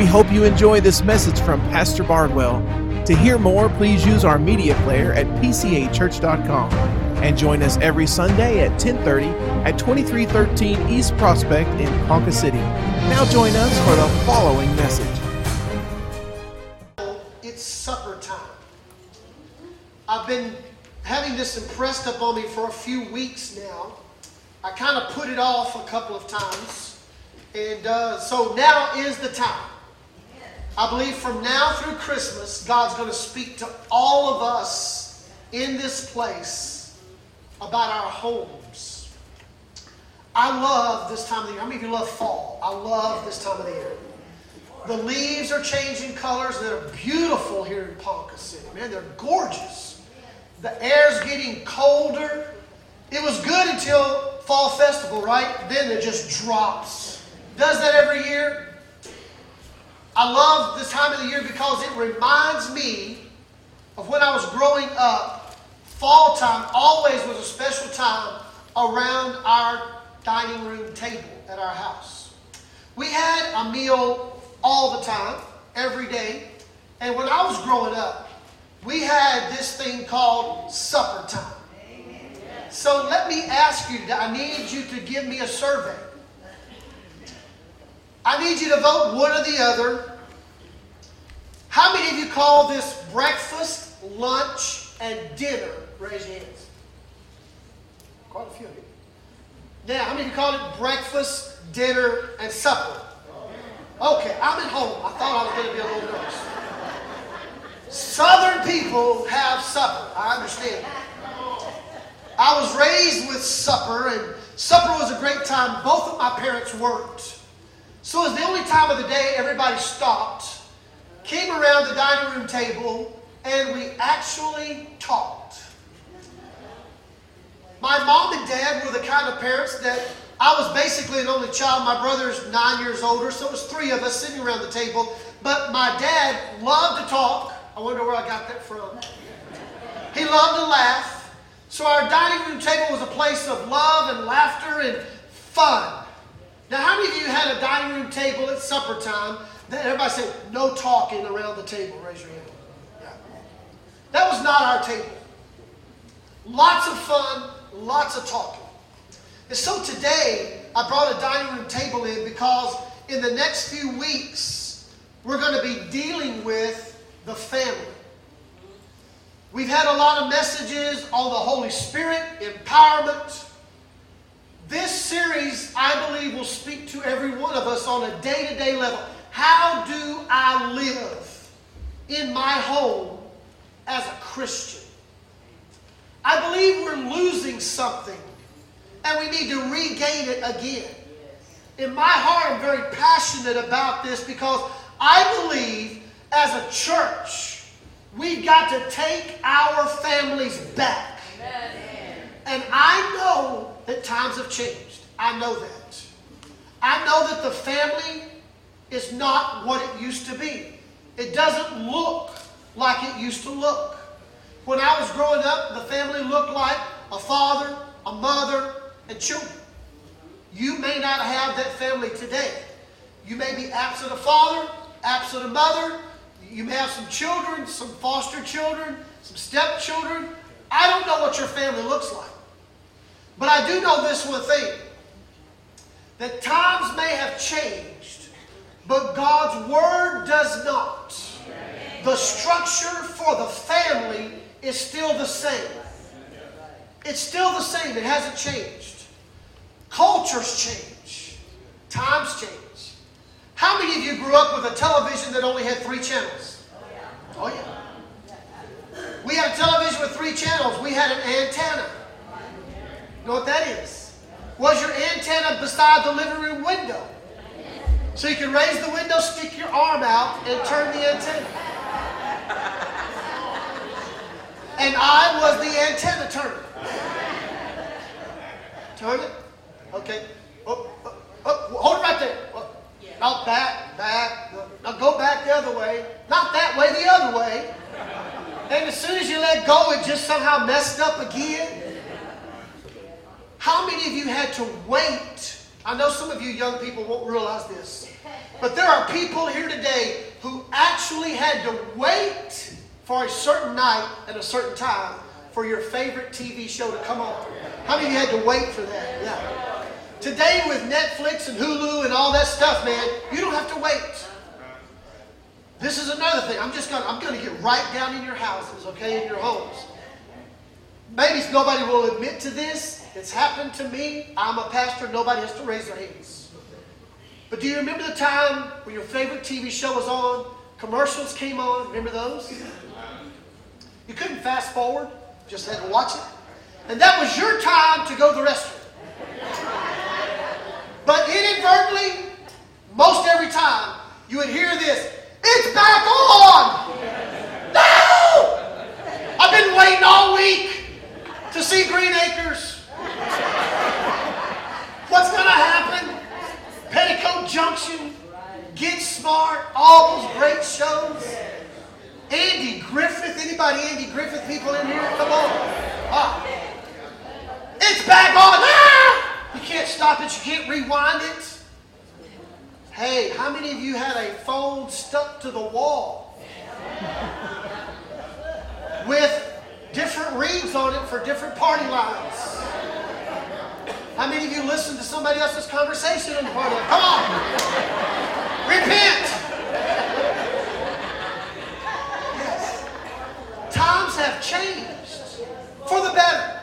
We hope you enjoy this message from Pastor Bardwell. To hear more, please use our media player at pcachurch.com and join us every Sunday at 10:30 at 2313 East Prospect in Ponca City. Now join us for the following message. It's supper time. I've been having this impressed upon me for a few weeks now. I kind of put it off a couple of times. And uh, so now is the time. I believe from now through Christmas, God's going to speak to all of us in this place about our homes. I love this time of the year. How many of you love fall? I love this time of the year. The leaves are changing colors. They're beautiful here in Ponca City. Man, they're gorgeous. The air's getting colder. It was good until Fall Festival, right? Then it just drops. Does that every year? I love this time of the year because it reminds me of when I was growing up. Fall time always was a special time around our dining room table at our house. We had a meal all the time, every day. And when I was growing up, we had this thing called supper time. So let me ask you, I need you to give me a survey. I need you to vote one or the other. How many of you call this breakfast, lunch, and dinner? Raise your hands. Quite a few of you. Now, how many of you call it breakfast, dinner, and supper? Okay, I'm at home. I thought I was going to be a little nervous. Southern people have supper. I understand. I was raised with supper, and supper was a great time. Both of my parents worked. So it was the only time of the day everybody stopped, came around the dining room table, and we actually talked. My mom and dad were the kind of parents that I was basically an only child. My brother's nine years older, so it was three of us sitting around the table. But my dad loved to talk. I wonder where I got that from. He loved to laugh. So our dining room table was a place of love and laughter and fun. Now, how many of you had a dining room table at supper time that everybody said, no talking around the table? Raise your hand. Yeah. That was not our table. Lots of fun, lots of talking. And so today, I brought a dining room table in because in the next few weeks, we're going to be dealing with the family. We've had a lot of messages on the Holy Spirit, empowerment. This series, I believe, will speak to every one of us on a day to day level. How do I live in my home as a Christian? I believe we're losing something and we need to regain it again. In my heart, I'm very passionate about this because I believe as a church, we've got to take our families back. And I know that times have changed. I know that. I know that the family is not what it used to be. It doesn't look like it used to look. When I was growing up, the family looked like a father, a mother, and children. You may not have that family today. You may be absent a father, absent a mother. You may have some children, some foster children, some stepchildren. I don't know what your family looks like. But I do know this one thing that times may have changed, but God's Word does not. The structure for the family is still the same. It's still the same, it hasn't changed. Cultures change, times change. How many of you grew up with a television that only had three channels? Oh, yeah. We had a television with three channels. We had an antenna. You know what that is? Was your antenna beside the living room window? So you can raise the window, stick your arm out, and turn the antenna. And I was the antenna turner. Turn it. Okay. Oh, oh, oh, hold it right there. Oh, now back, back. Now go back the other way. Not that way, the other way. And as soon as you let go, it just somehow messed up again. How many of you had to wait? I know some of you young people won't realize this. But there are people here today who actually had to wait for a certain night at a certain time for your favorite TV show to come on. How many of you had to wait for that? Yeah. Today with Netflix and Hulu and all that stuff, man, you don't have to wait. This is another thing. I'm just gonna I'm gonna get right down in your houses, okay, in your homes. Maybe nobody will admit to this. It's happened to me. I'm a pastor. Nobody has to raise their hands. But do you remember the time when your favorite TV show was on? Commercials came on. Remember those? You couldn't fast forward. Just had to watch it. And that was your time to go to the restroom. But inadvertently, most every time, you would hear this It's back on! No! I've been waiting all week to see Green Acres. What's going to happen? Petticoat Junction, Get Smart, all those great shows. Andy Griffith, anybody Andy Griffith people in here? Come on. Ah. It's back on. Ah! You can't stop it, you can't rewind it. Hey, how many of you had a phone stuck to the wall with different reeds on it for different party lines? How many of you listened to somebody else's conversation in the party? Come on! Repent! Yes. Times have changed for the better.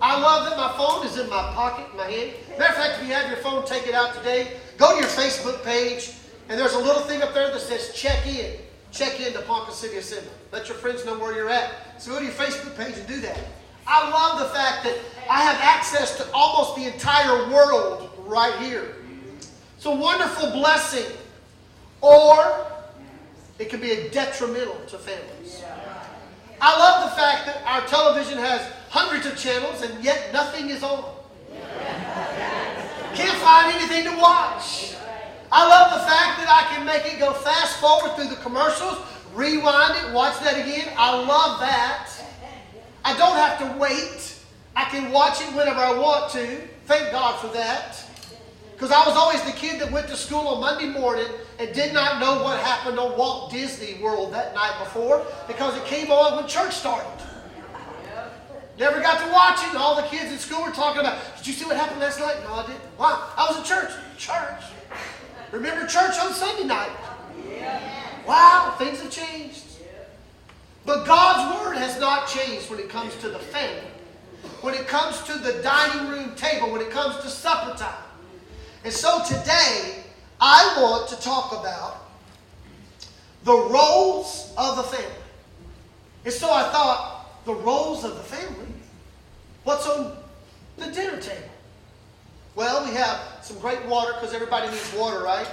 I love that my phone is in my pocket, in my hand. Matter of fact, if you have your phone, take it out today. Go to your Facebook page, and there's a little thing up there that says check in. Check in to Ponca City Assembly. Let your friends know where you're at. So go to your Facebook page and do that. I love the fact that I have access to almost the entire world right here. It's a wonderful blessing. Or it can be a detrimental to families. I love the fact that our television has hundreds of channels and yet nothing is on. Can't find anything to watch. I love the fact that I can make it go fast forward through the commercials, rewind it, watch that again. I love that. I don't have to wait. I can watch it whenever I want to. Thank God for that. Because I was always the kid that went to school on Monday morning and did not know what happened on Walt Disney World that night before because it came on when church started. Never got to watch it, all the kids in school were talking about, did you see what happened last night? No, I didn't. Why? I was in church. Church. Remember church on Sunday night? Wow, things have changed. But God's word has not changed when it comes to the family. When it comes to the dining room table, when it comes to supper time. And so today, I want to talk about the roles of the family. And so I thought, the roles of the family? What's on the dinner table? Well, we have some great water because everybody needs water, right?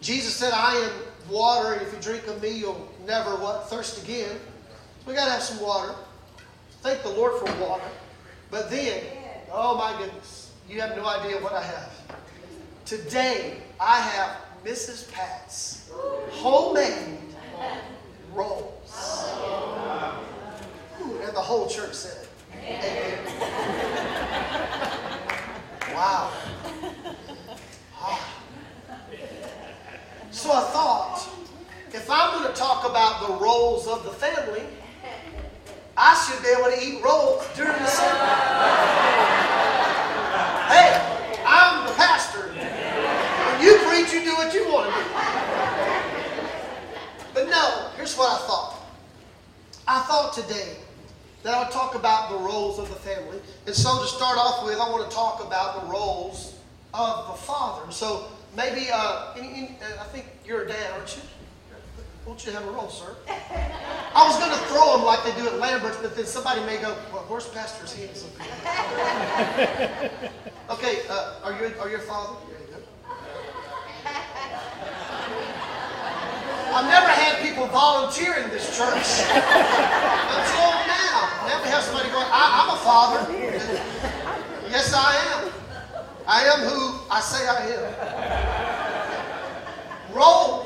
Jesus said, I am water, and if you drink of me, you'll never what? Thirst again. We got to have some water. Thank the Lord for water. But then, oh my goodness, you have no idea what I have. Today, I have Mrs. Pat's homemade rolls. Ooh, and the whole church said it. Amen. Wow. Ah. So I thought, if I'm going to talk about the roles of the family, I should be able to eat rolls during the sermon. Hey, I'm the pastor. When you preach, you do what you want to do. But no, here's what I thought. I thought today that I would talk about the roles of the family. And so to start off with, I want to talk about the roles of the father. So maybe, uh, in, in, uh, I think you're a dad, aren't you? Won't you have a role, sir? I was going to throw them like they do at Lambert's, but then somebody may go, well, where's Pastor's hands? okay, uh, are, you, are you a father? I've never had people volunteer in this church until now. Now we have somebody going, I, am a father. yes, I am. I am who I say I am. Roles.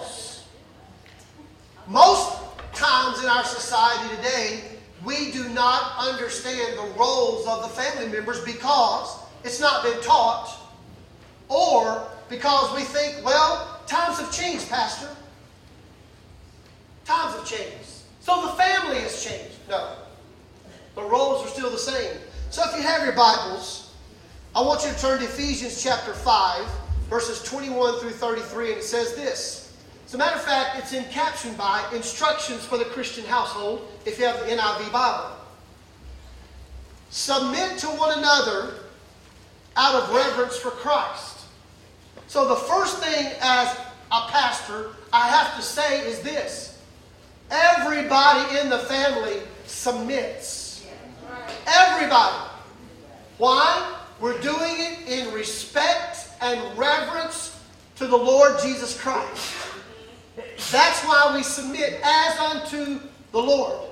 Most times in our society today, we do not understand the roles of the family members because it's not been taught or because we think, well, times have changed, Pastor. Times have changed. So the family has changed. No. The roles are still the same. So if you have your Bibles, I want you to turn to Ephesians chapter 5, verses 21 through 33, and it says this. As a matter of fact, it's in caption by Instructions for the Christian Household, if you have the NIV Bible. Submit to one another out of reverence for Christ. So the first thing as a pastor I have to say is this. Everybody in the family submits. Everybody. Why? We're doing it in respect and reverence to the Lord Jesus Christ. That's why we submit as unto the Lord.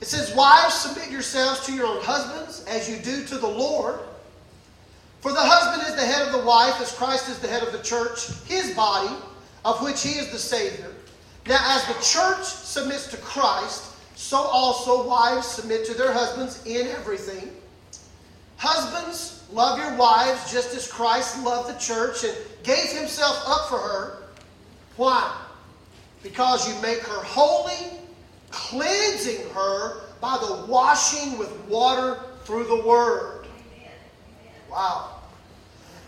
It says, Wives, submit yourselves to your own husbands as you do to the Lord. For the husband is the head of the wife, as Christ is the head of the church, his body, of which he is the Savior. Now, as the church submits to Christ, so also wives submit to their husbands in everything. Husbands, love your wives just as Christ loved the church and gave himself up for her. Why? Because you make her holy, cleansing her by the washing with water through the word. Wow.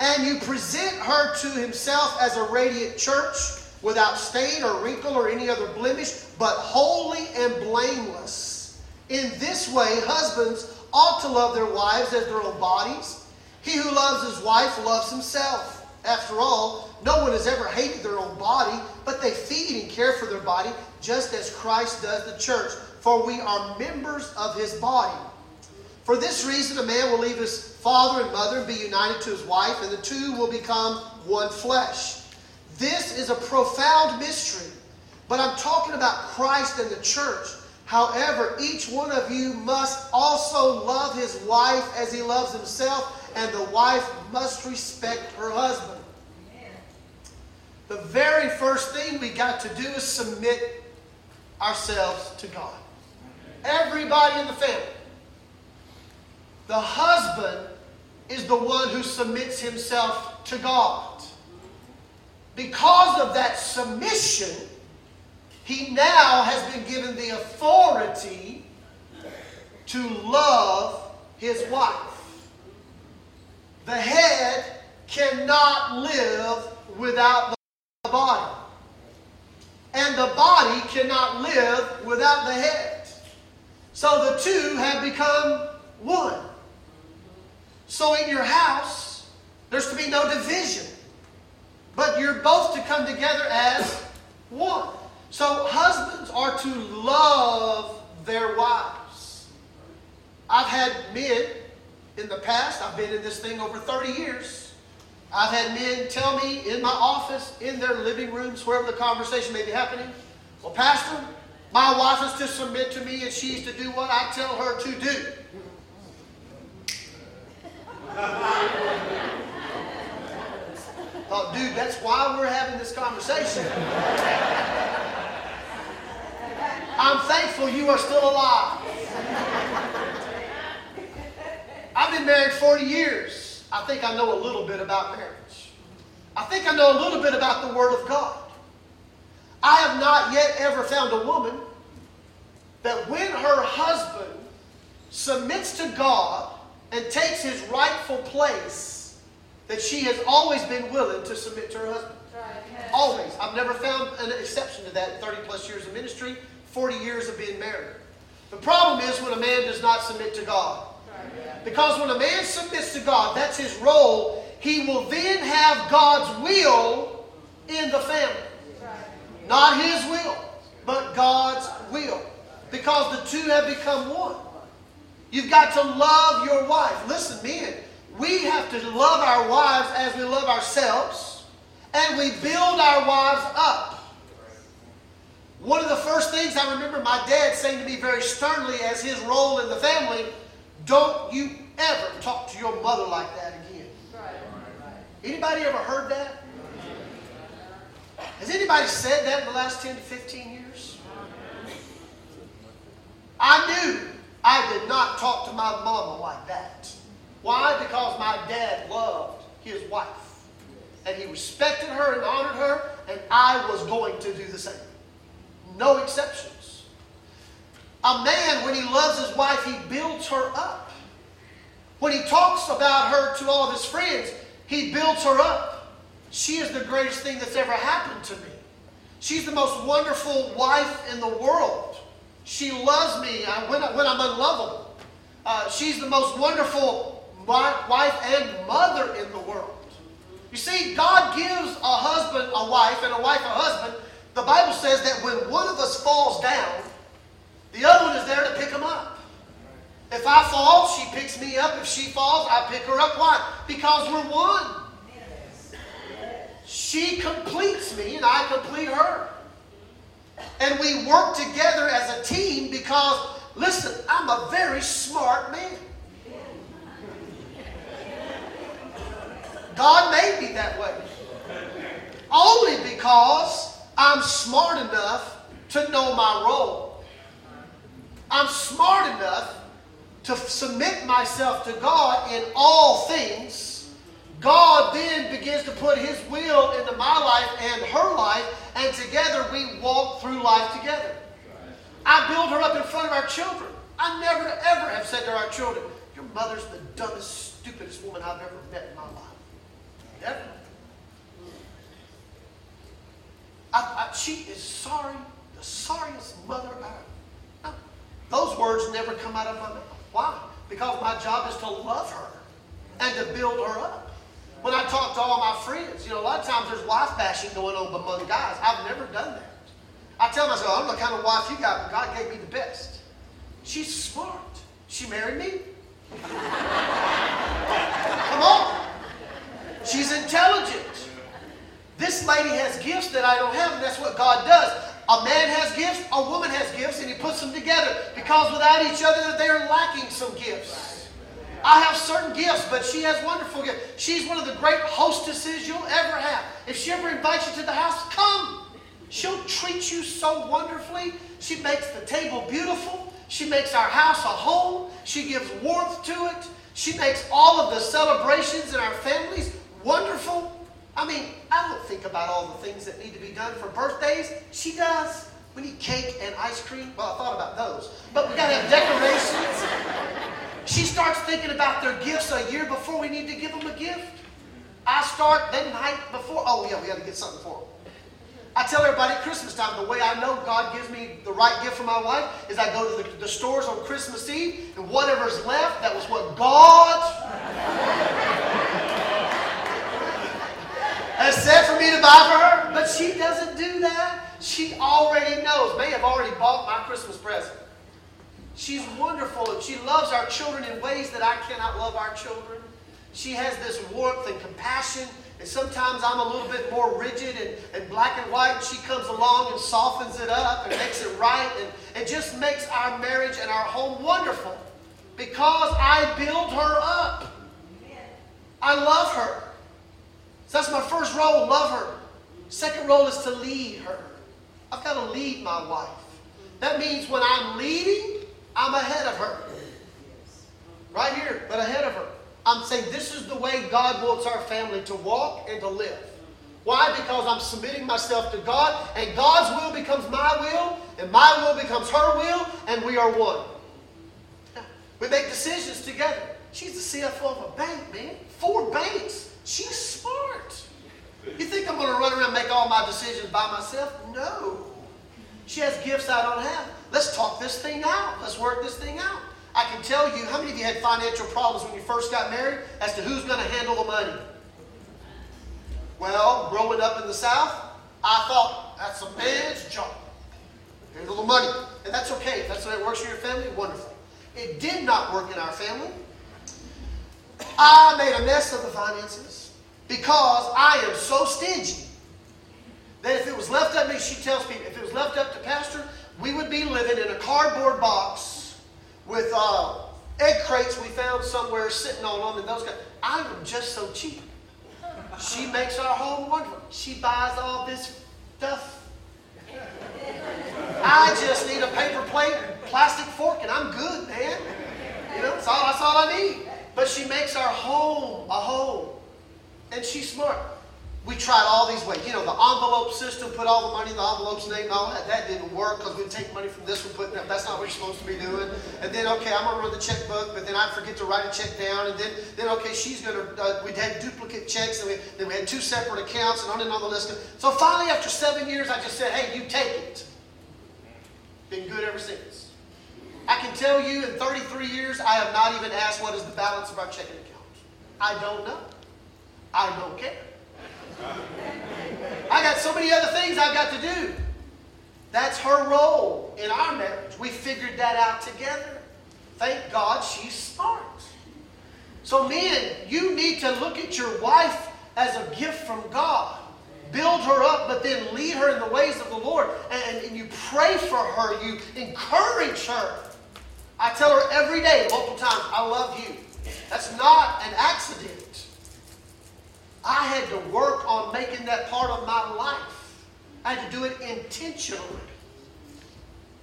And you present her to himself as a radiant church without stain or wrinkle or any other blemish, but holy and blameless. In this way, husbands ought to love their wives as their own bodies. He who loves his wife loves himself. After all, no one has ever hated their own body, but they feed and care for their body, just as Christ does the church. For we are members of his body. For this reason, a man will leave his father and mother and be united to his wife, and the two will become one flesh. This is a profound mystery, but I'm talking about Christ and the church. However, each one of you must also love his wife as he loves himself, and the wife must respect her husband. The very first thing we got to do is submit ourselves to God. Everybody in the family. The husband is the one who submits himself to God. Because of that submission, he now has been given the authority to love his wife. The head cannot live without the body. And the body cannot live without the head. So the two have become one. So in your house, there's to be no division. But you're both to come together as one. So husbands are to love their wives. I've had men in the past, I've been in this thing over 30 years. I've had men tell me in my office, in their living rooms, wherever the conversation may be happening, well, Pastor, my wife is to submit to me and she's to do what I tell her to do. Thought, dude, that's why we're having this conversation. I'm thankful you are still alive. I've been married 40 years. I think I know a little bit about marriage. I think I know a little bit about the Word of God. I have not yet ever found a woman that when her husband submits to God and takes his rightful place, that she has always been willing to submit to her husband. Always. I've never found an exception to that in 30 plus years of ministry, 40 years of being married. The problem is when a man does not submit to God. Because when a man submits to God, that's his role, he will then have God's will in the family. Not his will, but God's will. Because the two have become one. You've got to love your wife. Listen, men, we have to love our wives as we love ourselves, and we build our wives up. One of the first things I remember my dad saying to me very sternly as his role in the family don't you ever talk to your mother like that again. Anybody ever heard that? Has anybody said that in the last 10 to 15 years? I knew I did not talk to my mama like that. Why? Because my dad loved his wife. And he respected her and honored her, and I was going to do the same. no exceptions. A man, when he loves his wife, he builds her up. When he talks about her to all of his friends, he builds her up. She is the greatest thing that's ever happened to me. She's the most wonderful wife in the world. She loves me when, I'm unlovable. Uh, she's the most wonderful wife and mother in the world. You see, God gives a husband a wife and a wife a husband. The Bible says that when one of us falls down, the other one is there to pick him up. If I fall, she picks me up. If she falls, I pick her up. Why? Because we're one. She completes me and I complete her. And we work together as a team because, listen, I'm a very smart man. God made me that way. Only because I'm smart enough to know my role. I'm smart enough to submit myself to God in all things. God then begins to put His will into my life and her life, and together we walk through life together. I build her up in front of our children. I never ever have said to our children, Your mother's the dumbest, stupidest woman I've ever met in my life. Never. I, I, she is sorry, the sorriest mother ever. Those words never come out of my mouth. Why? Because my job is to love her and to build her up. When I talk to all my friends, you know, a lot of times there's wife bashing going on among guys. I've never done that. I tell myself, I'm the kind of wife you got, but God gave me the best. She's smart. She married me. Come on. She's intelligent. This lady has gifts that I don't have, and that's what God does. A man has gifts, a woman has gifts, and he puts them together because without each other, they are lacking some gifts. I have certain gifts, but she has wonderful gifts. She's one of the great hostesses you'll ever have. If she ever invites you to the house, come. She'll treat you so wonderfully. She makes the table beautiful. She makes our house a home. She gives warmth to it. She makes all of the celebrations in our families wonderful. I mean, I don't think about all the things that need to be done for birthdays. She does. We need cake and ice cream. Well, I thought about those. But we got to have decorations. She starts thinking about their gifts a year before we need to give them a gift. I start the night before. Oh, yeah, we got to get something for them. I tell everybody at Christmas time, the way I know God gives me the right gift for my wife is I go to the, the stores on Christmas Eve, and whatever's left, that was what God has said for me to buy for her. But she doesn't do that. She already knows, may have already bought my Christmas present. She's wonderful she loves our children in ways that I cannot love our children. She has this warmth and compassion. And sometimes I'm a little bit more rigid and, and black and white. And she comes along and softens it up and makes it right. And it just makes our marriage and our home wonderful because I build her up. I love her. So that's my first role, love her. Second role is to lead her. I've got to lead my wife. That means when I'm leading, I'm ahead of her. Right here, but ahead of her. I'm saying this is the way God wants our family to walk and to live. Why? Because I'm submitting myself to God, and God's will becomes my will, and my will becomes her will, and we are one. We make decisions together. She's the CFO of a bank, man. Four banks. She's smart. You think I'm going to run around and make all my decisions by myself? No. She has gifts I don't have. Let's talk this thing out. Let's work this thing out. I can tell you, how many of you had financial problems when you first got married as to who's going to handle the money? Well, growing up in the South, I thought that's a man's job. Handle the money. And that's okay. If that's the way it works for your family, wonderful. It did not work in our family. I made a mess of the finances because I am so stingy that if it was left up to me, she tells people, if it was left up to Pastor, we would be living in a cardboard box with uh, egg crates we found somewhere sitting on them and those guys. I am just so cheap. She makes our home wonderful. She buys all this stuff. I just need a paper plate, plastic fork, and I'm good, man. You know, that's all, that's all I need. But she makes our home a home. And she's smart. we tried all these ways. You know, the envelope system, put all the money in the envelope's name, all that. That didn't work because we'd take money from this one, put that. That's not what you're supposed to be doing. And then, okay, I'm gonna run the checkbook, but then I'd forget to write a check down. And then, then okay, she's gonna. Uh, we'd had duplicate checks, and we, then we had two separate accounts, and on and on the list. So finally, after seven years, I just said, "Hey, you take it." Been good ever since. I can tell you, in 33 years, I have not even asked what is the balance of our checking account. I don't know. I don't care. I got so many other things I've got to do. That's her role in our marriage. We figured that out together. Thank God she's smart. So, men, you need to look at your wife as a gift from God. Build her up, but then lead her in the ways of the Lord. And, and you pray for her, you encourage her. I tell her every day, multiple times, I love you. That's not an accident. I had to work on making that part of my life. I had to do it intentionally.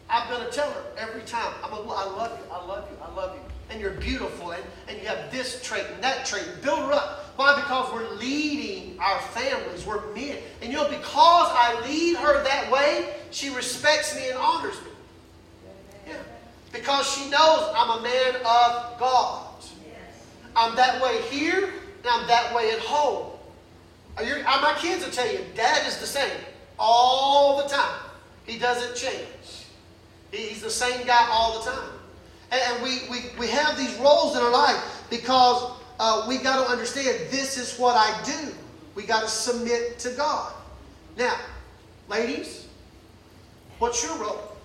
I'm going to tell her every time, I'm gonna, I love you, I love you, I love you. And you're beautiful, and, and you have this trait and that trait. Build her up. Why? Because we're leading our families. We're men. And you know, because I lead her that way, she respects me and honors me. Because she knows I'm a man of God. I'm that way here, and I'm that way at home. Your, uh, my kids will tell you, Dad is the same all the time. He doesn't change. He's the same guy all the time. And we, we, we have these roles in our life because uh, we got to understand this is what I do. We got to submit to God. Now, ladies, what's your role?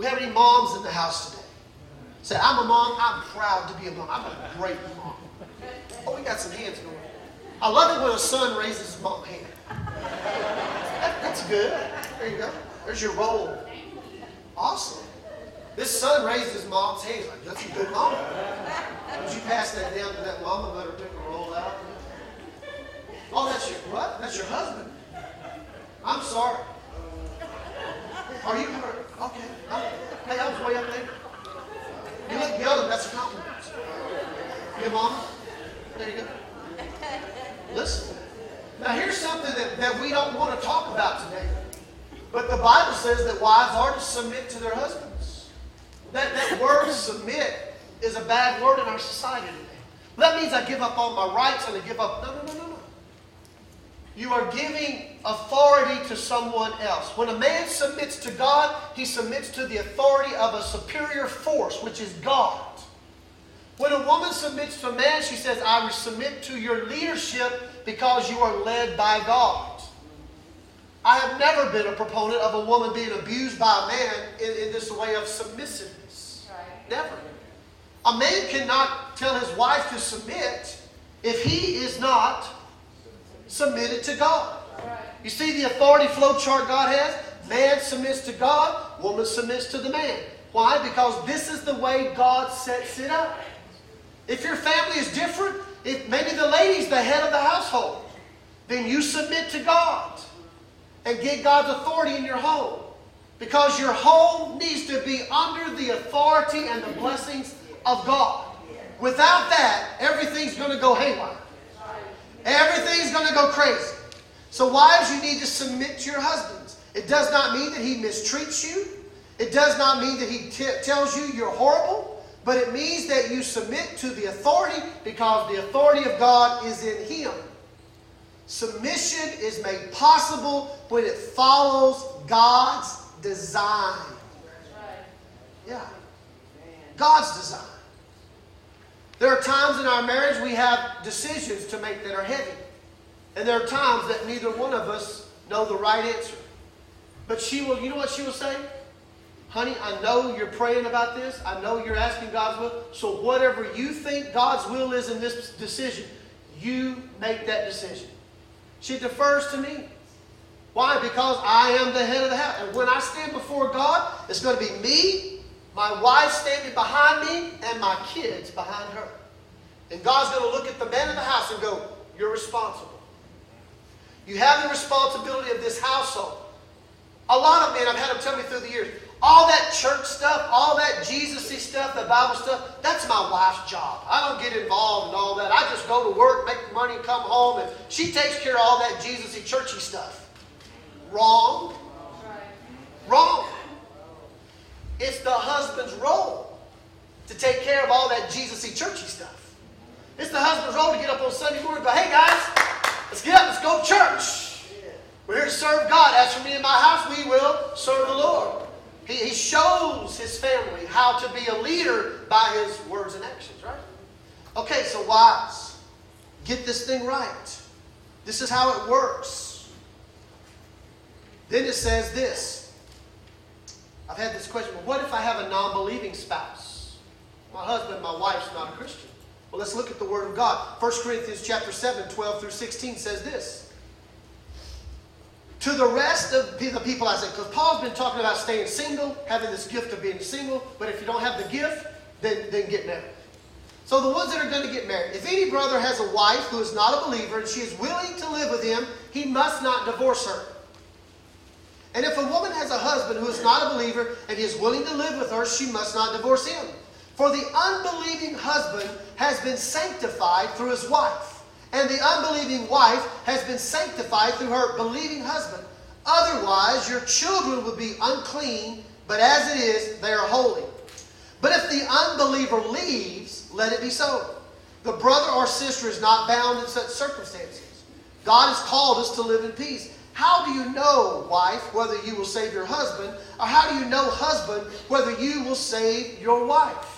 We have any moms in the house today? Say, I'm a mom. I'm proud to be a mom. I'm a great mom. Oh, we got some hands going. I love it when a son raises his mom hand. That, that's good. There you go. There's your role. Awesome. This son raised his mom's hand. Like, that's a good mom. Would you pass that down to that mom let her pick a roll out? Oh, that's your what? That's your husband. I'm sorry. Are you okay? I'm, hey, I was way up there. You look young. That's a compliment. Your mom. There you go. Listen. Now, here's something that, that we don't want to talk about today. But the Bible says that wives are to submit to their husbands. That, that word submit is a bad word in our society today. That means I give up all my rights and I give up. No, no, no, no, no. You are giving authority to someone else. When a man submits to God, he submits to the authority of a superior force, which is God. When a woman submits to a man, she says, I will submit to your leadership because you are led by God. I have never been a proponent of a woman being abused by a man in, in this way of submissiveness. Right. Never. A man cannot tell his wife to submit if he is not submitted to God. Right. You see the authority flow chart God has? Man submits to God, woman submits to the man. Why? Because this is the way God sets it up. If your family is different, if maybe the lady's the head of the household, then you submit to God and get God's authority in your home. Because your home needs to be under the authority and the blessings of God. Without that, everything's going to go haywire. Everything's going to go crazy. So, wives, you need to submit to your husbands. It does not mean that he mistreats you. It does not mean that he t- tells you you're horrible but it means that you submit to the authority because the authority of God is in Him. Submission is made possible when it follows God's design. Yeah. God's design. There are times in our marriage we have decisions to make that are heavy. And there are times that neither one of us know the right answer. But she will, you know what she will say? honey, I know you're praying about this. I know you're asking God's will. So whatever you think God's will is in this decision, you make that decision. She defers to me. Why? Because I am the head of the house. And when I stand before God, it's going to be me, my wife standing behind me, and my kids behind her. And God's going to look at the man of the house and go, You're responsible. You have the responsibility of this household. A lot of men, I've had them tell me through the years, All that church stuff, all that Jesus-y stuff, the Bible stuff, that's my wife's job. I don't get involved in all that. I just go to work, make the money, come home, and she takes care of all that Jesus-y, churchy stuff. Wrong. Wrong. It's the husband's role to take care of all that Jesus-y, churchy stuff. It's the husband's role to get up on Sunday morning and go, hey guys, let's get up, let's go to church. We're here to serve God. As for me and my house, we will serve the Lord. He, he shows his family how to be a leader by his words and actions, right? Okay, so wives, get this thing right. This is how it works. Then it says this. I've had this question, what if I have a non believing spouse? My husband, my wife's not a Christian. Well, let's look at the Word of God. 1 Corinthians chapter 7, 12 through 16 says this to the rest of the people I said, because Paul's been talking about staying single, having this gift of being single, but if you don't have the gift, then, then get married. So the ones that are going to get married, if any brother has a wife who is not a believer and she is willing to live with him, he must not divorce her. And if a woman has a husband who is not a believer and he is willing to live with her, she must not divorce him. For the unbelieving husband has been sanctified through his wife and the unbelieving wife has been sanctified through her believing husband. Otherwise, your children would be unclean, but as it is, they are holy. But if the unbeliever leaves, let it be so. The brother or sister is not bound in such circumstances. God has called us to live in peace. How do you know, wife, whether you will save your husband? Or how do you know, husband, whether you will save your wife?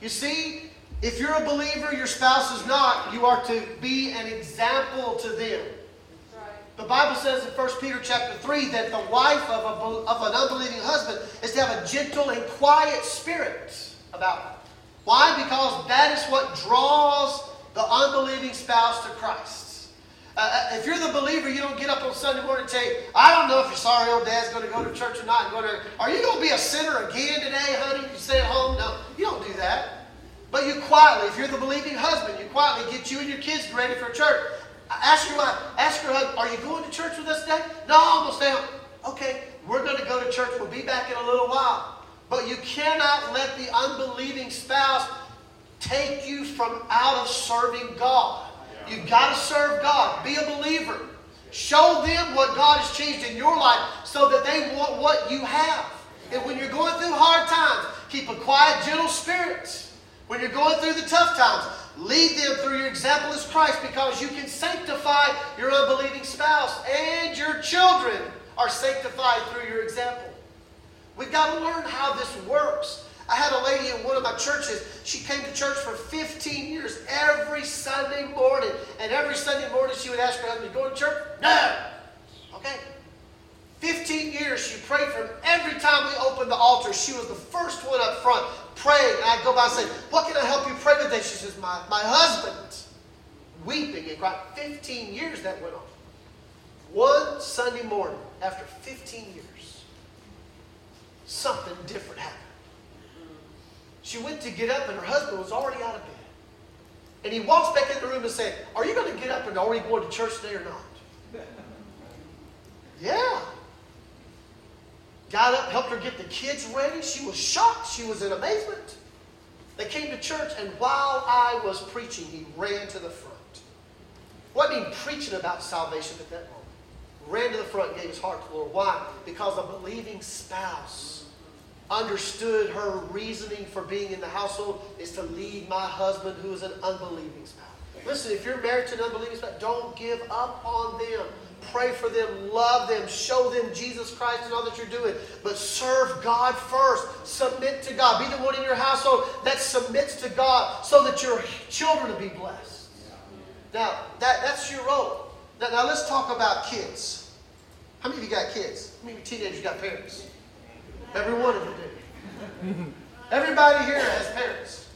You see, if you're a believer, your spouse is not, you are to be an example to them. The Bible says in 1 Peter chapter 3 that the wife of, a, of an unbelieving husband is to have a gentle and quiet spirit about her. Why? Because that is what draws the unbelieving spouse to Christ. Uh, uh if you're the believer, you don't get up on Sunday morning and say, I don't know if your sorry old dad's going to go to church or not. And go to, Are you going to be a sinner again today, honey? You stay at home? No, you don't do that. But you quietly, if you're the believing husband, you quietly get you and your kids ready for church. Ask your wife, ask your husband, are you going to church with us today? No, I'm going to stay home. Okay, we're going to go to church. We'll be back in a little while. But you cannot let the unbelieving spouse take you from out of serving God. You've got to serve God. Be a believer. Show them what God has changed in your life so that they want what you have. And when you're going through hard times, keep a quiet, gentle spirit. When you're going through the tough times, lead them through your example as Christ because you can sanctify your unbelieving spouse and your children are sanctified through your example. We've got to learn how this works. I had a lady in one of my churches. She came to church for 15 years every Sunday morning. And every Sunday morning she would ask her husband, You going to church? No. Okay. 15 years she prayed for him. Every time we opened the altar, she was the first one up front praying. And I'd go by and say, What can I help you pray today? She says, My, my husband. Weeping and crying. 15 years that went on. One Sunday morning, after 15 years, something different happened. She went to get up, and her husband was already out of bed. And he walks back in the room and said, Are you going to get up and are we going to church today or not? yeah got up, helped her get the kids ready. She was shocked. She was in amazement. They came to church, and while I was preaching, he ran to the front. Wasn't even preaching about salvation at that moment. Ran to the front gave his heart to the Lord. Why? Because a believing spouse understood her reasoning for being in the household is to lead my husband who is an unbelieving spouse. Listen, if you're married to an unbelieving spouse, don't give up on them. Pray for them, love them, show them Jesus Christ and all that you're doing. But serve God first. Submit to God. Be the one in your household that submits to God so that your children will be blessed. Now, that, that's your role. Now, now, let's talk about kids. How many of you got kids? How many of you teenagers got parents? Every one of you do. Everybody here has parents.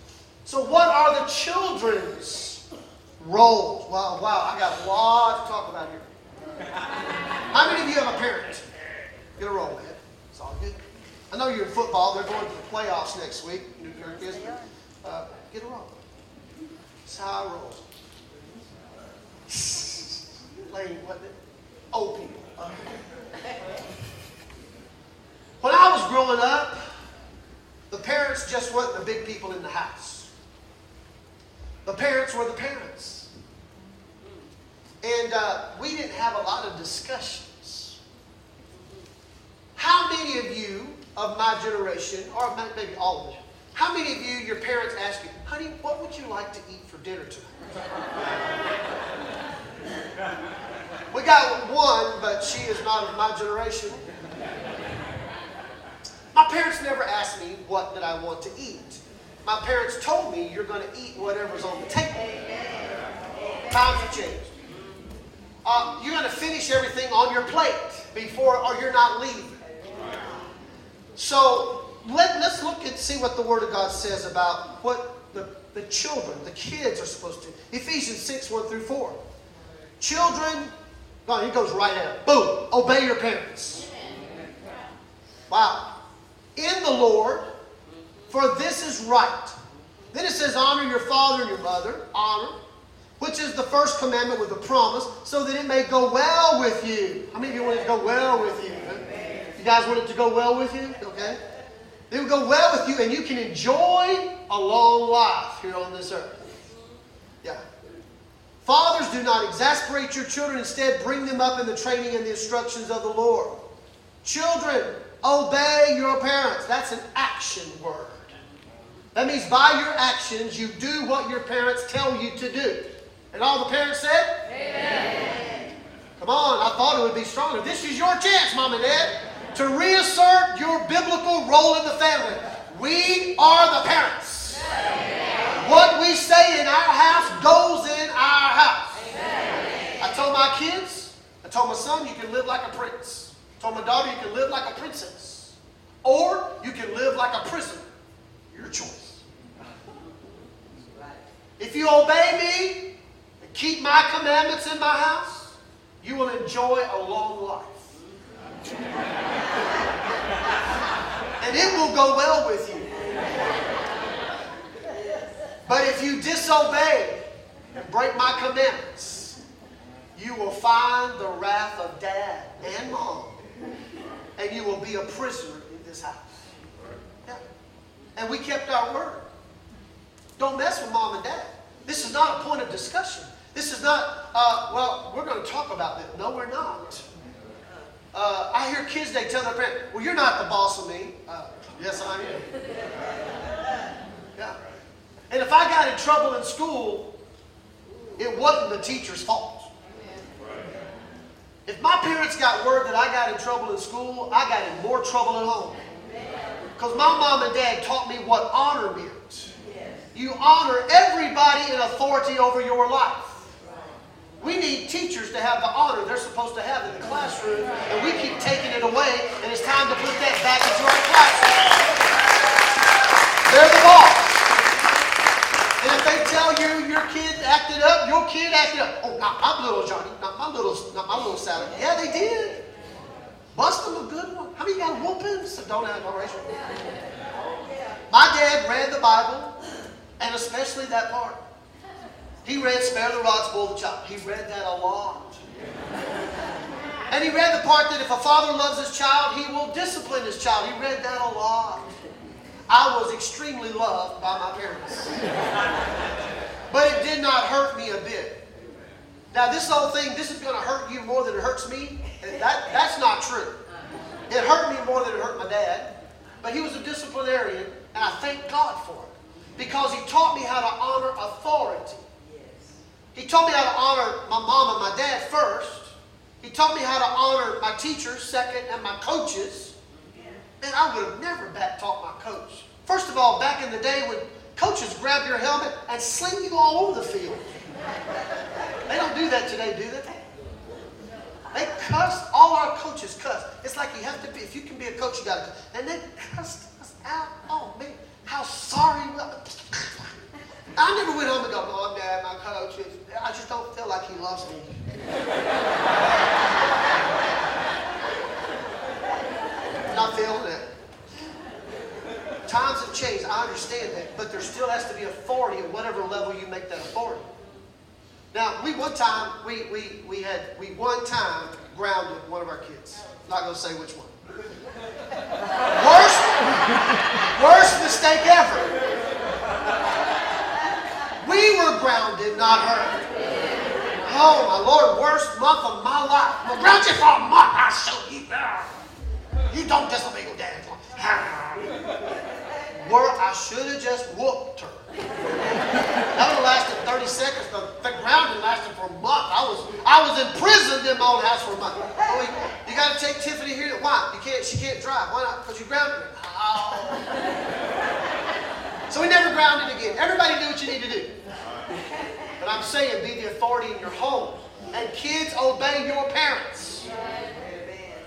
So, what are the children's roles? Wow, wow, I got a lot to talk about here. How many of you have a parent? Get a roll, man. It's all good. I know you're in football. They're going to the playoffs next week. New York is. Uh, get a roll. That's how I roll. Wasn't it? Old people. Uh, when I was growing up, the parents just weren't the big people in the house. The parents were the parents. And uh, we didn't have a lot of discussions. How many of you of my generation, or maybe all of you, how many of you, your parents ask you, honey, what would you like to eat for dinner tonight? we got one, but she is not of my generation. My parents never asked me what did I want to eat. My parents told me you're going to eat whatever's on the table. Times have changed. Uh, you're going to finish everything on your plate before, or you're not leaving. So let, let's look and see what the Word of God says about what the, the children, the kids are supposed to. Ephesians 6, 1 through 4. Children, oh, he goes right at Boom. Obey your parents. Wow in the Lord, for this is right. Then it says, honor your father and your mother, honor, which is the first commandment with a promise, so that it may go well with you. How many of you want it to go well with you? You guys want it to go well with you? Okay. It will go well with you, and you can enjoy a long life here on this earth. Yeah. Fathers, do not exasperate your children. Instead, bring them up in the training and the instructions of the Lord. Children, Obey your parents. That's an action word. That means by your actions, you do what your parents tell you to do. And all the parents said? Amen. Come on, I thought it would be stronger. This is your chance, mom and dad, to reassert your biblical role in the family. We are the parents. Amen. What we say in our house goes in our house. Amen. I told my kids, I told my son, you can live like a prince. Told my daughter, you can live like a princess, or you can live like a prisoner. Your choice. If you obey me keep my commandments in my house, you will enjoy a long life. and it will go well with you. But if you disobey and break my commandments, you will find the wrath of dad and mom and you will be a prisoner in this house. Yeah. And we kept our word. Don't mess with mom and dad. This is not a point of discussion. This is not, uh, well, we're going to talk about this. No, we're not. Uh, I hear kids, they tell their parents, well, you're not the boss of me. Uh, yes, I am. Yeah. And if I got in trouble in school, it wasn't the teacher's fault. If my parents got word that I got in trouble in school, I got in more trouble at home. Because my mom and dad taught me what honor meant. You honor everybody in authority over your life. We need teachers to have the honor they're supposed to have in the classroom, and we keep taking it away, and it's time to put that back into our classroom. They're the boss. And if they tell you your kid acted up, your kid acted up. Oh, not my little Johnny, not my little, not my little Sally. Yeah, they did. Bust them a good one. How many got whoopings? So don't have no racial. My dad read the Bible, and especially that part. He read "Spare the rod, spoil the child." He read that a lot. And he read the part that if a father loves his child, he will discipline his child. He read that a lot. I was extremely loved by my parents. but it did not hurt me a bit. Now, this whole thing, this is going to hurt you more than it hurts me. That, that's not true. It hurt me more than it hurt my dad. But he was a disciplinarian, and I thank God for it. Because he taught me how to honor authority. He taught me how to honor my mom and my dad first. He taught me how to honor my teachers second and my coaches. Man, I would have never back talked my coach. First of all, back in the day when coaches grab your helmet and sling you all over the field. They don't do that today, do they? They cuss. All our coaches cuss. It's like you have to be. If you can be a coach, you got to. And they cussed us out. Oh man, how sorry. I never went home and go, Mom, Dad, my coach. I just don't feel like he loves me. Not feeling it. Times have changed. I understand that. But there still has to be authority at whatever level you make that authority. Now, we one time, we, we, we had, we one time grounded one of our kids. Not going to say which one. Worst, Worst mistake ever. We were grounded, not her. Oh, my Lord, worst month of my life. I'm ground you for a month. I'll show you. You don't disobey your dad. Where I should have just whooped her. That have lasted 30 seconds. The, the grounding lasted for a month. I was I was imprisoned in my own house for a month. Oh, you, you got to take Tiffany here. Why? You can't. She can't drive. Why not? Because you grounded her. Oh. So we never grounded again. Everybody do what you need to do. But I'm saying be the authority in your home. And kids, obey your parents.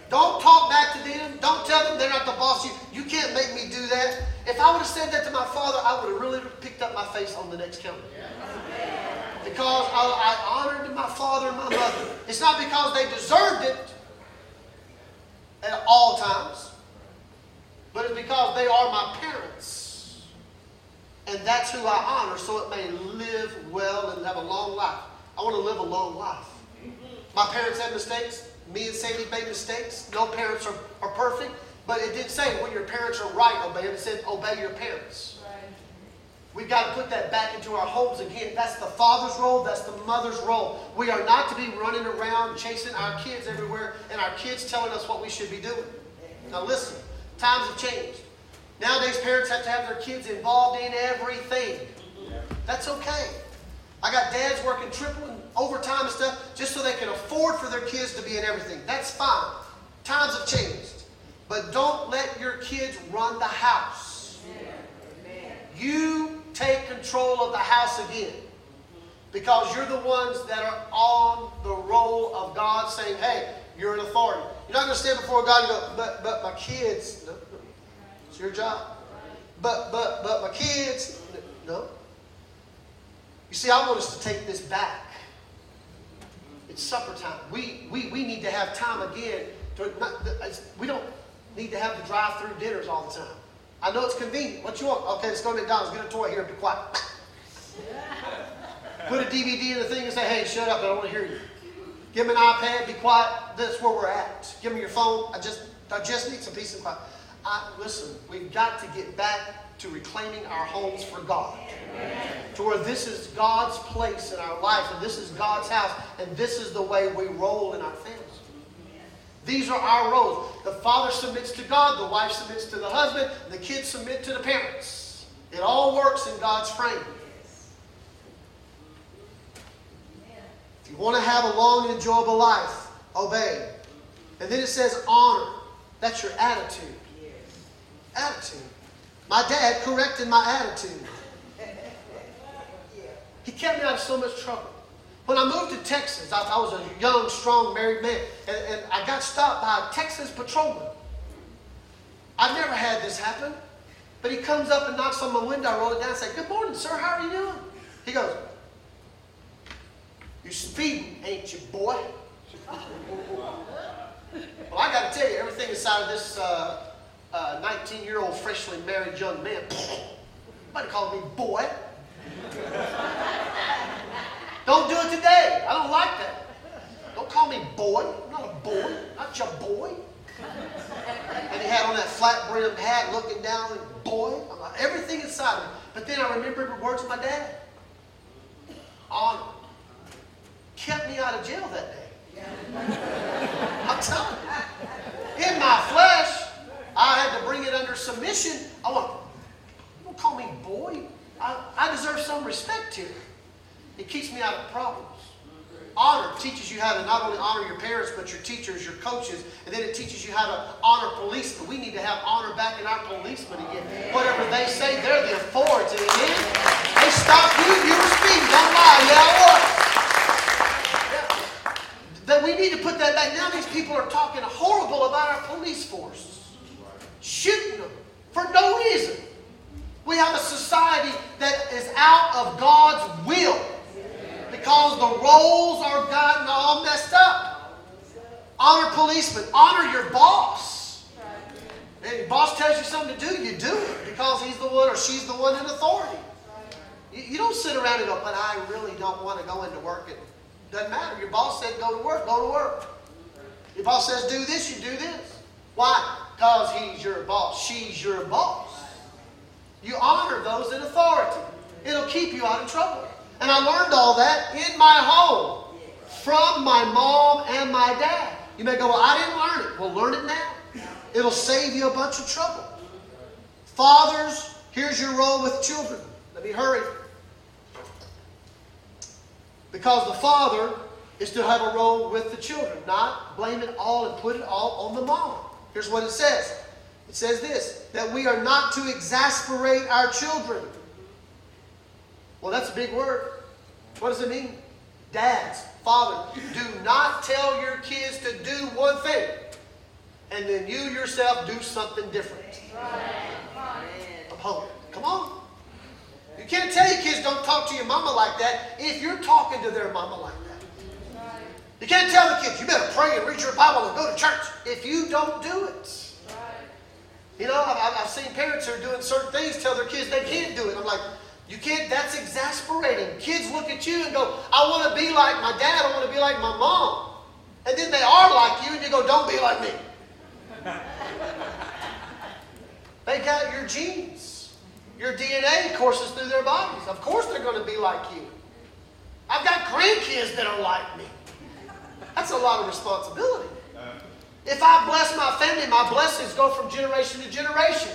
Don't talk back to them. Don't tell them they're not the boss. You, you can't make me do that. If I would have said that to my father, I would have really picked up my face on the next counter. Because I, I honored my father and my mother. It's not because they deserved it at all times, but it's because they are my parents. And that's who I honor so it may live well and have a long life. I want to live a long life. My parents had mistakes. Me and Sadie made mistakes. No parents are, are perfect. But it didn't say when your parents are right, obey them. It said obey your parents. We've got to put that back into our homes again. That's the father's role. That's the mother's role. We are not to be running around chasing our kids everywhere and our kids telling us what we should be doing. Now listen, times have changed. Nowadays, parents have to have their kids involved in everything. That's okay. I got dads working triple and overtime and stuff just so they can afford for their kids to be in everything. That's fine. Times have changed. But don't let your kids run the house. You take control of the house again. Because you're the ones that are on the role of God saying, hey, you're an authority. You're not going to stand before God and go, but, but my kids, no, it's your job. But, but, but my kids, no. You see, I want us to take this back. It's supper time. We, we, we need to have time again. To not, we don't need to have the drive-through dinners all the time. I know it's convenient. What you want? Okay, let's go to McDonald's. Get a toy here. Be quiet. Put a DVD in the thing and say, hey, shut up. I don't want to hear you. Give me an iPad. Be quiet. That's where we're at. Give me your phone. I just, I just need some peace and quiet. I, listen, we've got to get back to reclaiming our homes for God. To where this is God's place in our life, and this is God's house, and this is the way we roll in our families. These are our roles. The father submits to God, the wife submits to the husband, the kids submit to the parents. It all works in God's frame. If you want to have a long and enjoyable life, obey. And then it says honor. That's your attitude attitude. My dad corrected my attitude. He kept me out of so much trouble. When I moved to Texas, I, I was a young, strong, married man, and, and I got stopped by a Texas patrolman. I've never had this happen, but he comes up and knocks on my window. I roll it down and say, Good morning, sir. How are you doing? He goes, "You're speeding, ain't you, boy? well, I got to tell you, everything inside of this uh, Uh, 19 year old freshly married young man. Somebody called me boy. don't do it today. I don't like that. Don't call me boy. I'm not a boy. Not your boy. And he had on that flat brimmed hat looking down and boy, Like, everything inside me. But then I remembered the words of my dad. Honor. Kept me out of jail that day. I'm telling you. In my flesh, I had to bring it under submission. I want, don't call me boy. I, I deserve some respect here. It keeps me out of problems. Honor teaches you how to not only honor your parents, but your teachers, your coaches, and then it teaches you how to honor policemen. We need to have honor back in our policemen again. Whatever they say, they're the authority. Amen? They stop you, you were speeding. Don't lie. Yeah, I. Yeah. That we need to put that back. Now these people are talking horrible about our police force shooting them for no reason. We have a society that is out of God's will because the roles are gotten all messed up. Honor policemen, honor your boss. And your boss tells you something to do, you do it because he's the one or she's the one in authority. You, don't sit around and go, but I really don't want to go into work. It doesn't matter. Your boss said go to work, go to work. Your boss says do this, you do this. Why? Because he's your boss. She's your boss. You honor those in authority. It'll keep you out of trouble. And I learned all that in my home from my mom and my dad. You may go, well, I didn't learn it. Well, learn it now. It'll save you a bunch of trouble. Fathers, here's your role with children. Let me hurry. Because the father is to have a role with the children, not blame it all and put it all on the mom. Here's what it says it says this that we are not to exasperate our children. Well, that's a big word. What does it mean? Dads, fathers, do not tell your kids to do one thing and then you yourself do something different. I'm hungry. Come on. You can't tell your kids don't talk to your mama like that if you're talking to their mama like that. You can't tell the kids, you better pray and read your Bible and go to church if you don't do it. You know, I've, I've seen parents who are doing certain things tell their kids they can't do it. I'm like, you can't, that's exasperating. Kids look at you and go, I want to be like my dad, I want to be like my mom. And then they are like you, and you go, don't be like me. they got your genes. Your DNA courses through their bodies. Of course they're going to be like you. I've got grandkids that are like me. That's a lot of responsibility. Uh. If I bless my family, my blessings go from generation to generation.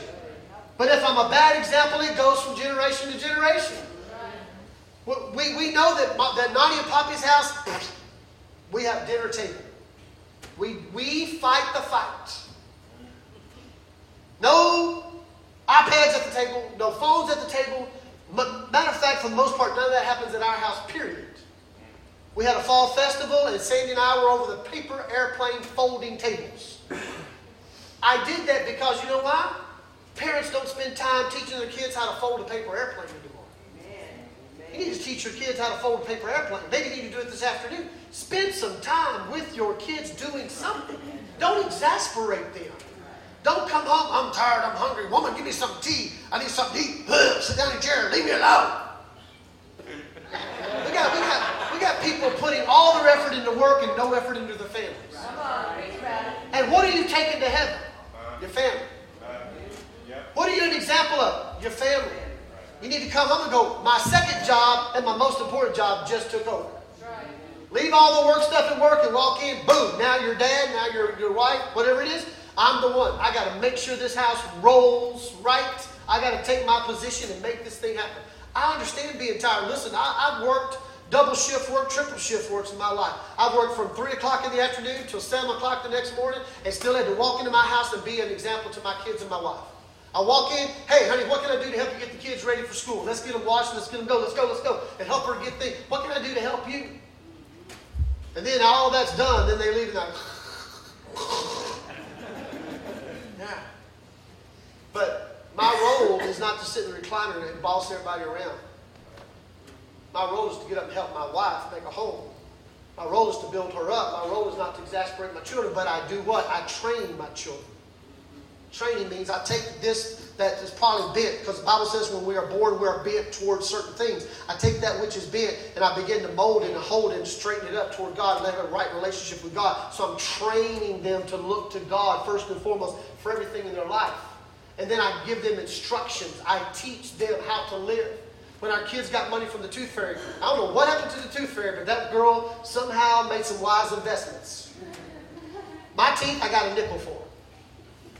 But if I'm a bad example, it goes from generation to generation. We, we know that, that Nadia and Poppy's house, we have dinner table. We, we fight the fight. No iPads at the table, no phones at the table. Matter of fact, for the most part, none of that happens at our house, period. We had a fall festival, and Sandy and I were over the paper airplane folding tables. I did that because you know why? Parents don't spend time teaching their kids how to fold a paper airplane anymore. You need to teach your kids how to fold a paper airplane. Maybe you need to do it this afternoon. Spend some time with your kids doing something. Don't exasperate them. Don't come home, I'm tired, I'm hungry. Woman, give me some tea. I need something to eat. Ugh, sit down in a chair, leave me alone. We got, we, got, we got people putting all their effort into work and no effort into their families. And what are you taking to heaven? Your family. What are you an example of? Your family. You need to come I'm going to go, my second job and my most important job just took over. Leave all the work stuff at work and walk in, boom, now your dad, now your, your wife, whatever it is, I'm the one. I got to make sure this house rolls right. I got to take my position and make this thing happen. I understand being tired. Listen, I, have worked double shift work, triple shift works in my life. I've worked from 3 o'clock in the afternoon till 7 o'clock the next morning and still had to walk into my house and be an example to my kids and my wife. I walk in, hey, honey, what can I do to help you get the kids ready for school? Let's get them washed, let's get them go, let's go, let's go, and help her get things. What can I do to help you? And then all that's done, then they leave and like, yeah. But my role is not to sit in the recliner and boss everybody around. My role is to get up and help my wife make a home. My role is to build her up. My role is not to exasperate my children, but I do what? I train my children. Training means I take this that is probably bent, because the Bible says when we are born, we are bent towards certain things. I take that which is bent and I begin to mold and hold and straighten it up toward God and have a right relationship with God. So I'm training them to look to God first and foremost for everything in their life. And then I give them instructions. I teach them how to live. When our kids got money from the tooth fairy, I don't know what happened to the tooth fairy, but that girl somehow made some wise investments. My teeth, I got a nickel for.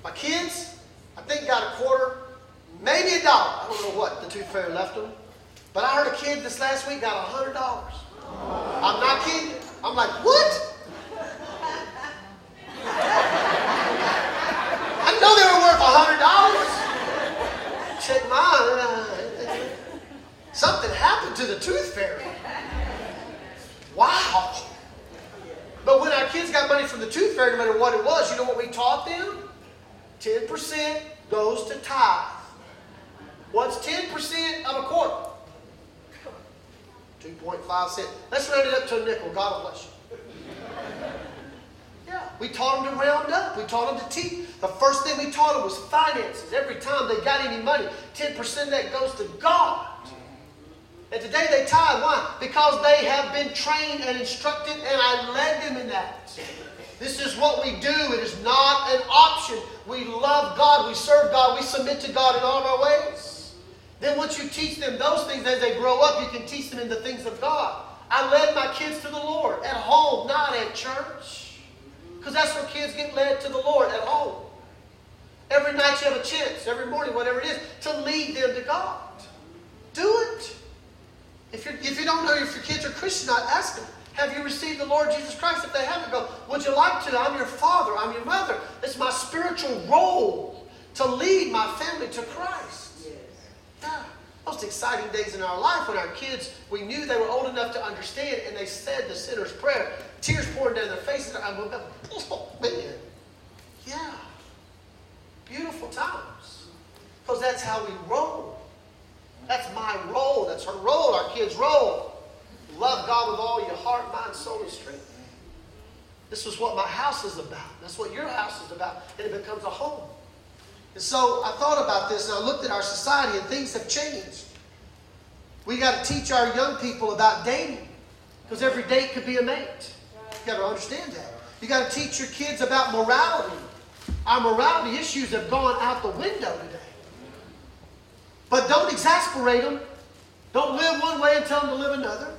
My kids, I think got a quarter, maybe a dollar. I don't know what the tooth fairy left them. But I heard a kid this last week got a hundred dollars. I'm not kidding. I'm like, what? I know they were worth. Check mine. Uh, something happened to the tooth fairy. Wow. But when our kids got money from the tooth fairy, no matter what it was, you know what we taught them? 10% goes to tithe. What's 10% of a quarter? 2.5 cents. Let's round it up to a nickel. God bless you. We taught them to round up. We taught them to teach. The first thing we taught them was finances. Every time they got any money, 10% of that goes to God. And today they tithe. Why? Because they have been trained and instructed, and I led them in that. This is what we do. It is not an option. We love God. We serve God. We submit to God in all of our ways. Then once you teach them those things as they grow up, you can teach them in the things of God. I led my kids to the Lord at home, not at church. Because that's where kids get led to the Lord at home. Every night you have a chance, every morning, whatever it is, to lead them to God. Do it. If, you if you don't know if your kids are Christian, I ask them, have you received the Lord Jesus Christ? If they haven't, go, would you like to? I'm your father. I'm your mother. It's my spiritual role to lead my family to Christ. Yes. Yeah. Most exciting days in our life when our kids, we knew they were old enough to understand and they said the sinner's prayer. Tears pouring down their faces. I went, oh, man. Yeah. Beautiful times. Because that's how we roll. That's my role. That's her role, our kids' role. Love God with all your heart, mind, soul, and strength. This is what my house is about. That's what your house is about. And it becomes a home. And so I thought about this and I looked at our society and things have changed. We got to teach our young people about dating because every date could be a mate. You got to understand that. You got to teach your kids about morality. Our morality issues have gone out the window today. But don't exasperate them. Don't live one way and tell them to live another.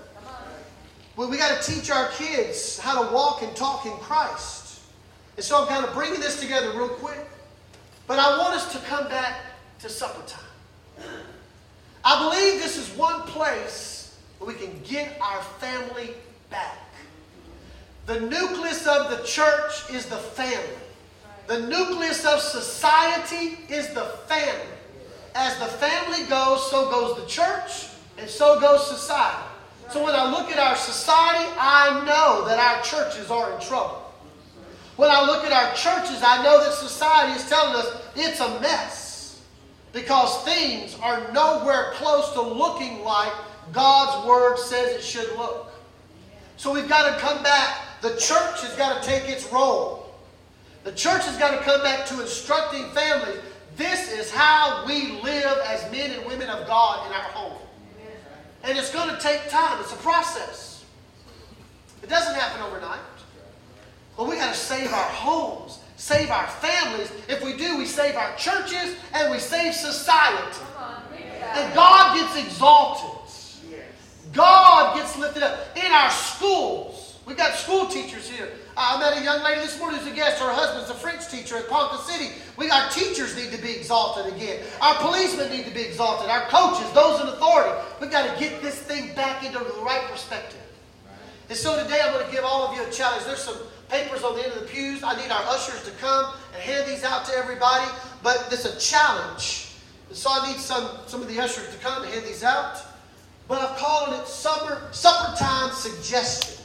Well, we got to teach our kids how to walk and talk in Christ. And so I'm kind of bringing this together real quick. But I want us to come back to supper time. I believe this is one place where we can get our family back. The nucleus of the church is the family. The nucleus of society is the family. As the family goes, so goes the church, and so goes society. So when I look at our society, I know that our churches are in trouble. When I look at our churches, I know that society is telling us it's a mess because things are nowhere close to looking like God's Word says it should look. So we've got to come back. The church has got to take its role. The church has got to come back to instructing families. This is how we live as men and women of God in our home. And it's going to take time. It's a process. It doesn't happen overnight. But we got to save our homes, save our families. If we do, we save our churches and we save society. And God gets exalted. God gets lifted up. In our schools, we've got school teachers here. I met a young lady this morning who's a guest. Her husband's a French teacher at Ponca City. We, our teachers need to be exalted again. Our policemen need to be exalted. Our coaches, those in authority. We've got to get this thing back into the right perspective. And so today I'm going to give all of you a challenge. There's some papers on the end of the pews. I need our ushers to come and hand these out to everybody. But it's a challenge. So I need some, some of the ushers to come and hand these out. But I'm calling it supper, supper time suggestions.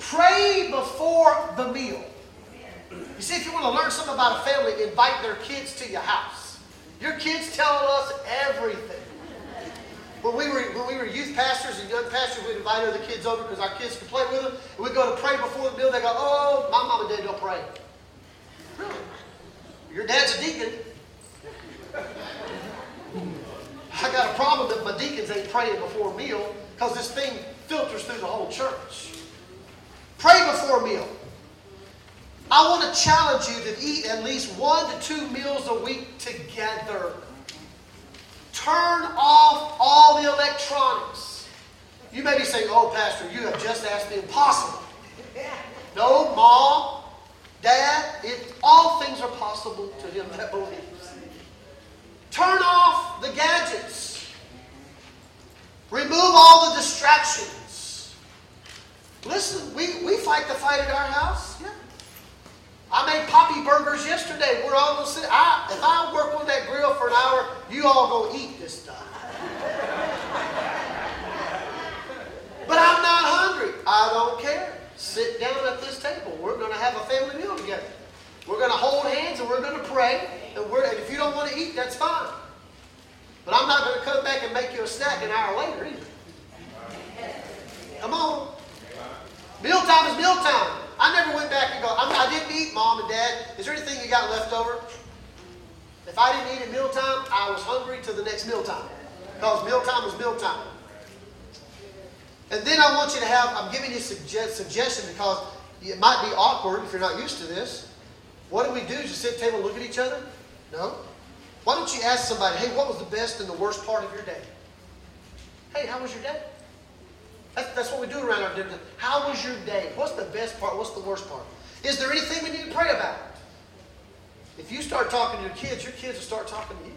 Pray before the meal. You see, if you want to learn something about a family, invite their kids to your house. Your kids telling us everything. When we were when we were youth pastors and young pastors, we'd invite other kids over because our kids could play with them. And we'd go to pray before the meal. They go, "Oh, my mom and dad don't pray." Really? Your dad's a deacon. I got a problem that my deacons ain't praying before a meal because this thing filters through the whole church. Pray before a meal. I want to challenge you to eat at least one to two meals a week together. Turn off all the electronics. You may be saying, oh, Pastor, you have just asked the impossible. No, Mom, Dad, it, all things are possible to him that believes. Turn off the gadgets. Remove all the distractions. Listen, we, we fight the fight at our house. Yeah. I made poppy burgers yesterday. We're all gonna sit. I, if I work on that grill for an hour, you all gonna eat this stuff. but I'm not hungry. I don't care. Sit down at this table. We're gonna have a family meal together. We're gonna hold hands and we're gonna pray. And, we're, and if you don't want to eat, that's fine. But I'm not gonna come back and make you a snack an hour later either. Come on. Mealtime is mealtime. I never went back and go, I didn't eat, mom and dad. Is there anything you got left over? If I didn't eat at mealtime, I was hungry to the next mealtime. Because mealtime is mealtime. And then I want you to have, I'm giving you a suggest, suggestion because it might be awkward if you're not used to this. What do we do? Just sit at the table and look at each other? No. Why don't you ask somebody, hey, what was the best and the worst part of your day? Hey, how was your day? That's, that's what we do around our dinner. How was your day? What's the best part? What's the worst part? Is there anything we need to pray about? If you start talking to your kids, your kids will start talking to you.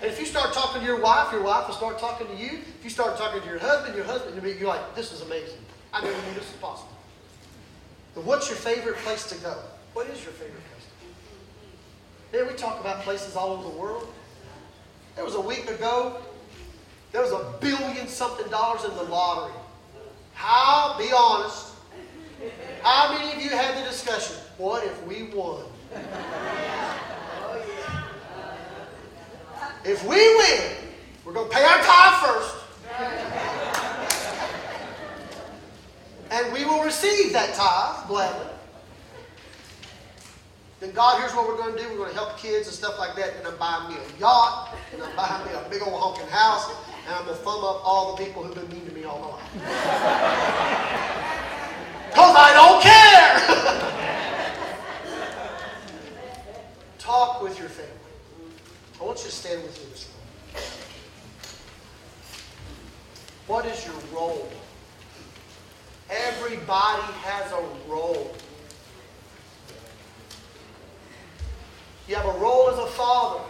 And if you start talking to your wife, your wife will start talking to you. If you start talking to your husband, your husband, you're like, this is amazing. I knew this was possible. But what's your favorite place to go? What is your favorite place to go? Man, we talk about places all over the world. There was a week ago, there was a billion something dollars in the lottery. How, be honest, how many of you had the discussion? What if we won? If we win, we're going to pay our tithe first. And we will receive that tithe gladly. Then God, here's what we're going to do. We're going to help kids and stuff like that. And I'm buying me a yacht. And I'm buying me a big old honking house. And I'm going to thumb up all the people who've been mean to me all my life. Because I don't care. Talk with your family. I want you to stand with me this morning. What is your role? Everybody has a role. You have a role as a father.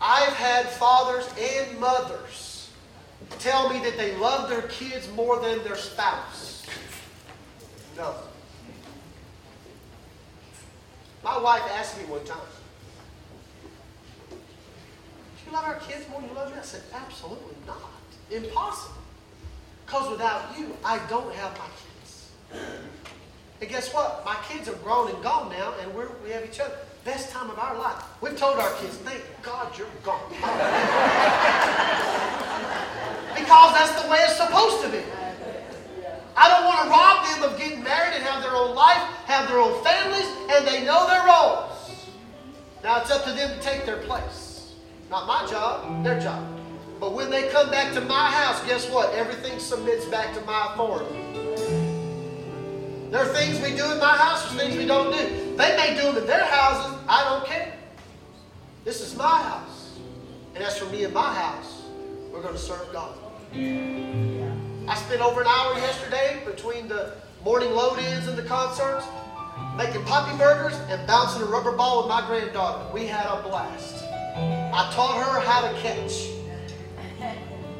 I've had fathers and mothers tell me that they love their kids more than their spouse. No. My wife asked me one time, Do you love our kids more than you love me? I said, Absolutely not. Impossible. Because without you, I don't have my kids. And guess what? My kids are grown and gone now, and we're, we have each other. Best time of our life. We've told our kids, thank God you're gone. because that's the way it's supposed to be. I don't want to rob them of getting married and have their own life, have their own families, and they know their roles. Now it's up to them to take their place. Not my job, their job. But when they come back to my house, guess what? Everything submits back to my authority. There are things we do in my house, there's things we don't do. They may do them in their houses, I don't care. This is my house. And as for me and my house, we're going to serve God. I spent over an hour yesterday between the morning load ins and the concerts making poppy burgers and bouncing a rubber ball with my granddaughter. We had a blast. I taught her how to catch.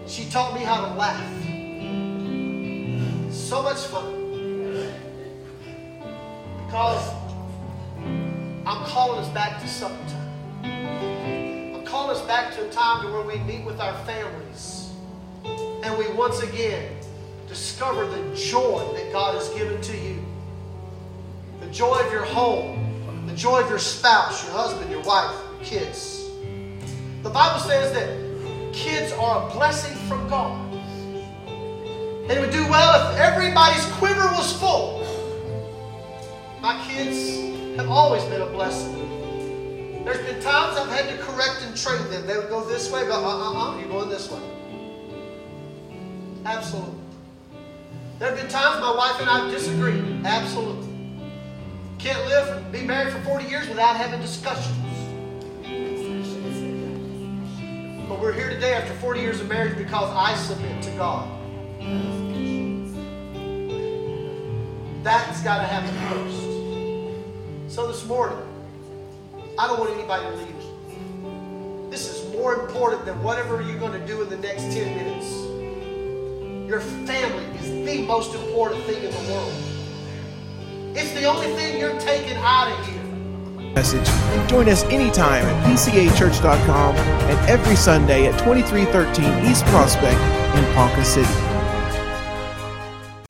She taught me how to laugh. So much fun. Because I'm calling us back to supper time. I'm calling us back to a time to where we meet with our families and we once again discover the joy that God has given to you. The joy of your home, the joy of your spouse, your husband, your wife, your kids. The Bible says that kids are a blessing from God. They would do well if everybody's quiver was full. My kids have always been a blessing. There's been times I've had to correct and train them. They would go this way, but uh-uh, you're going this way. Absolutely. There have been times my wife and I have disagreed. Absolutely. Can't live be married for 40 years without having discussions. But we're here today after 40 years of marriage because I submit to God. That's got to happen first. So this morning, I don't want anybody to leave. This is more important than whatever you're going to do in the next 10 minutes. Your family is the most important thing in the world. It's the only thing you're taking out of here. Message. Join us anytime at pcachurch.com and every Sunday at 2313 East Prospect in Ponca City.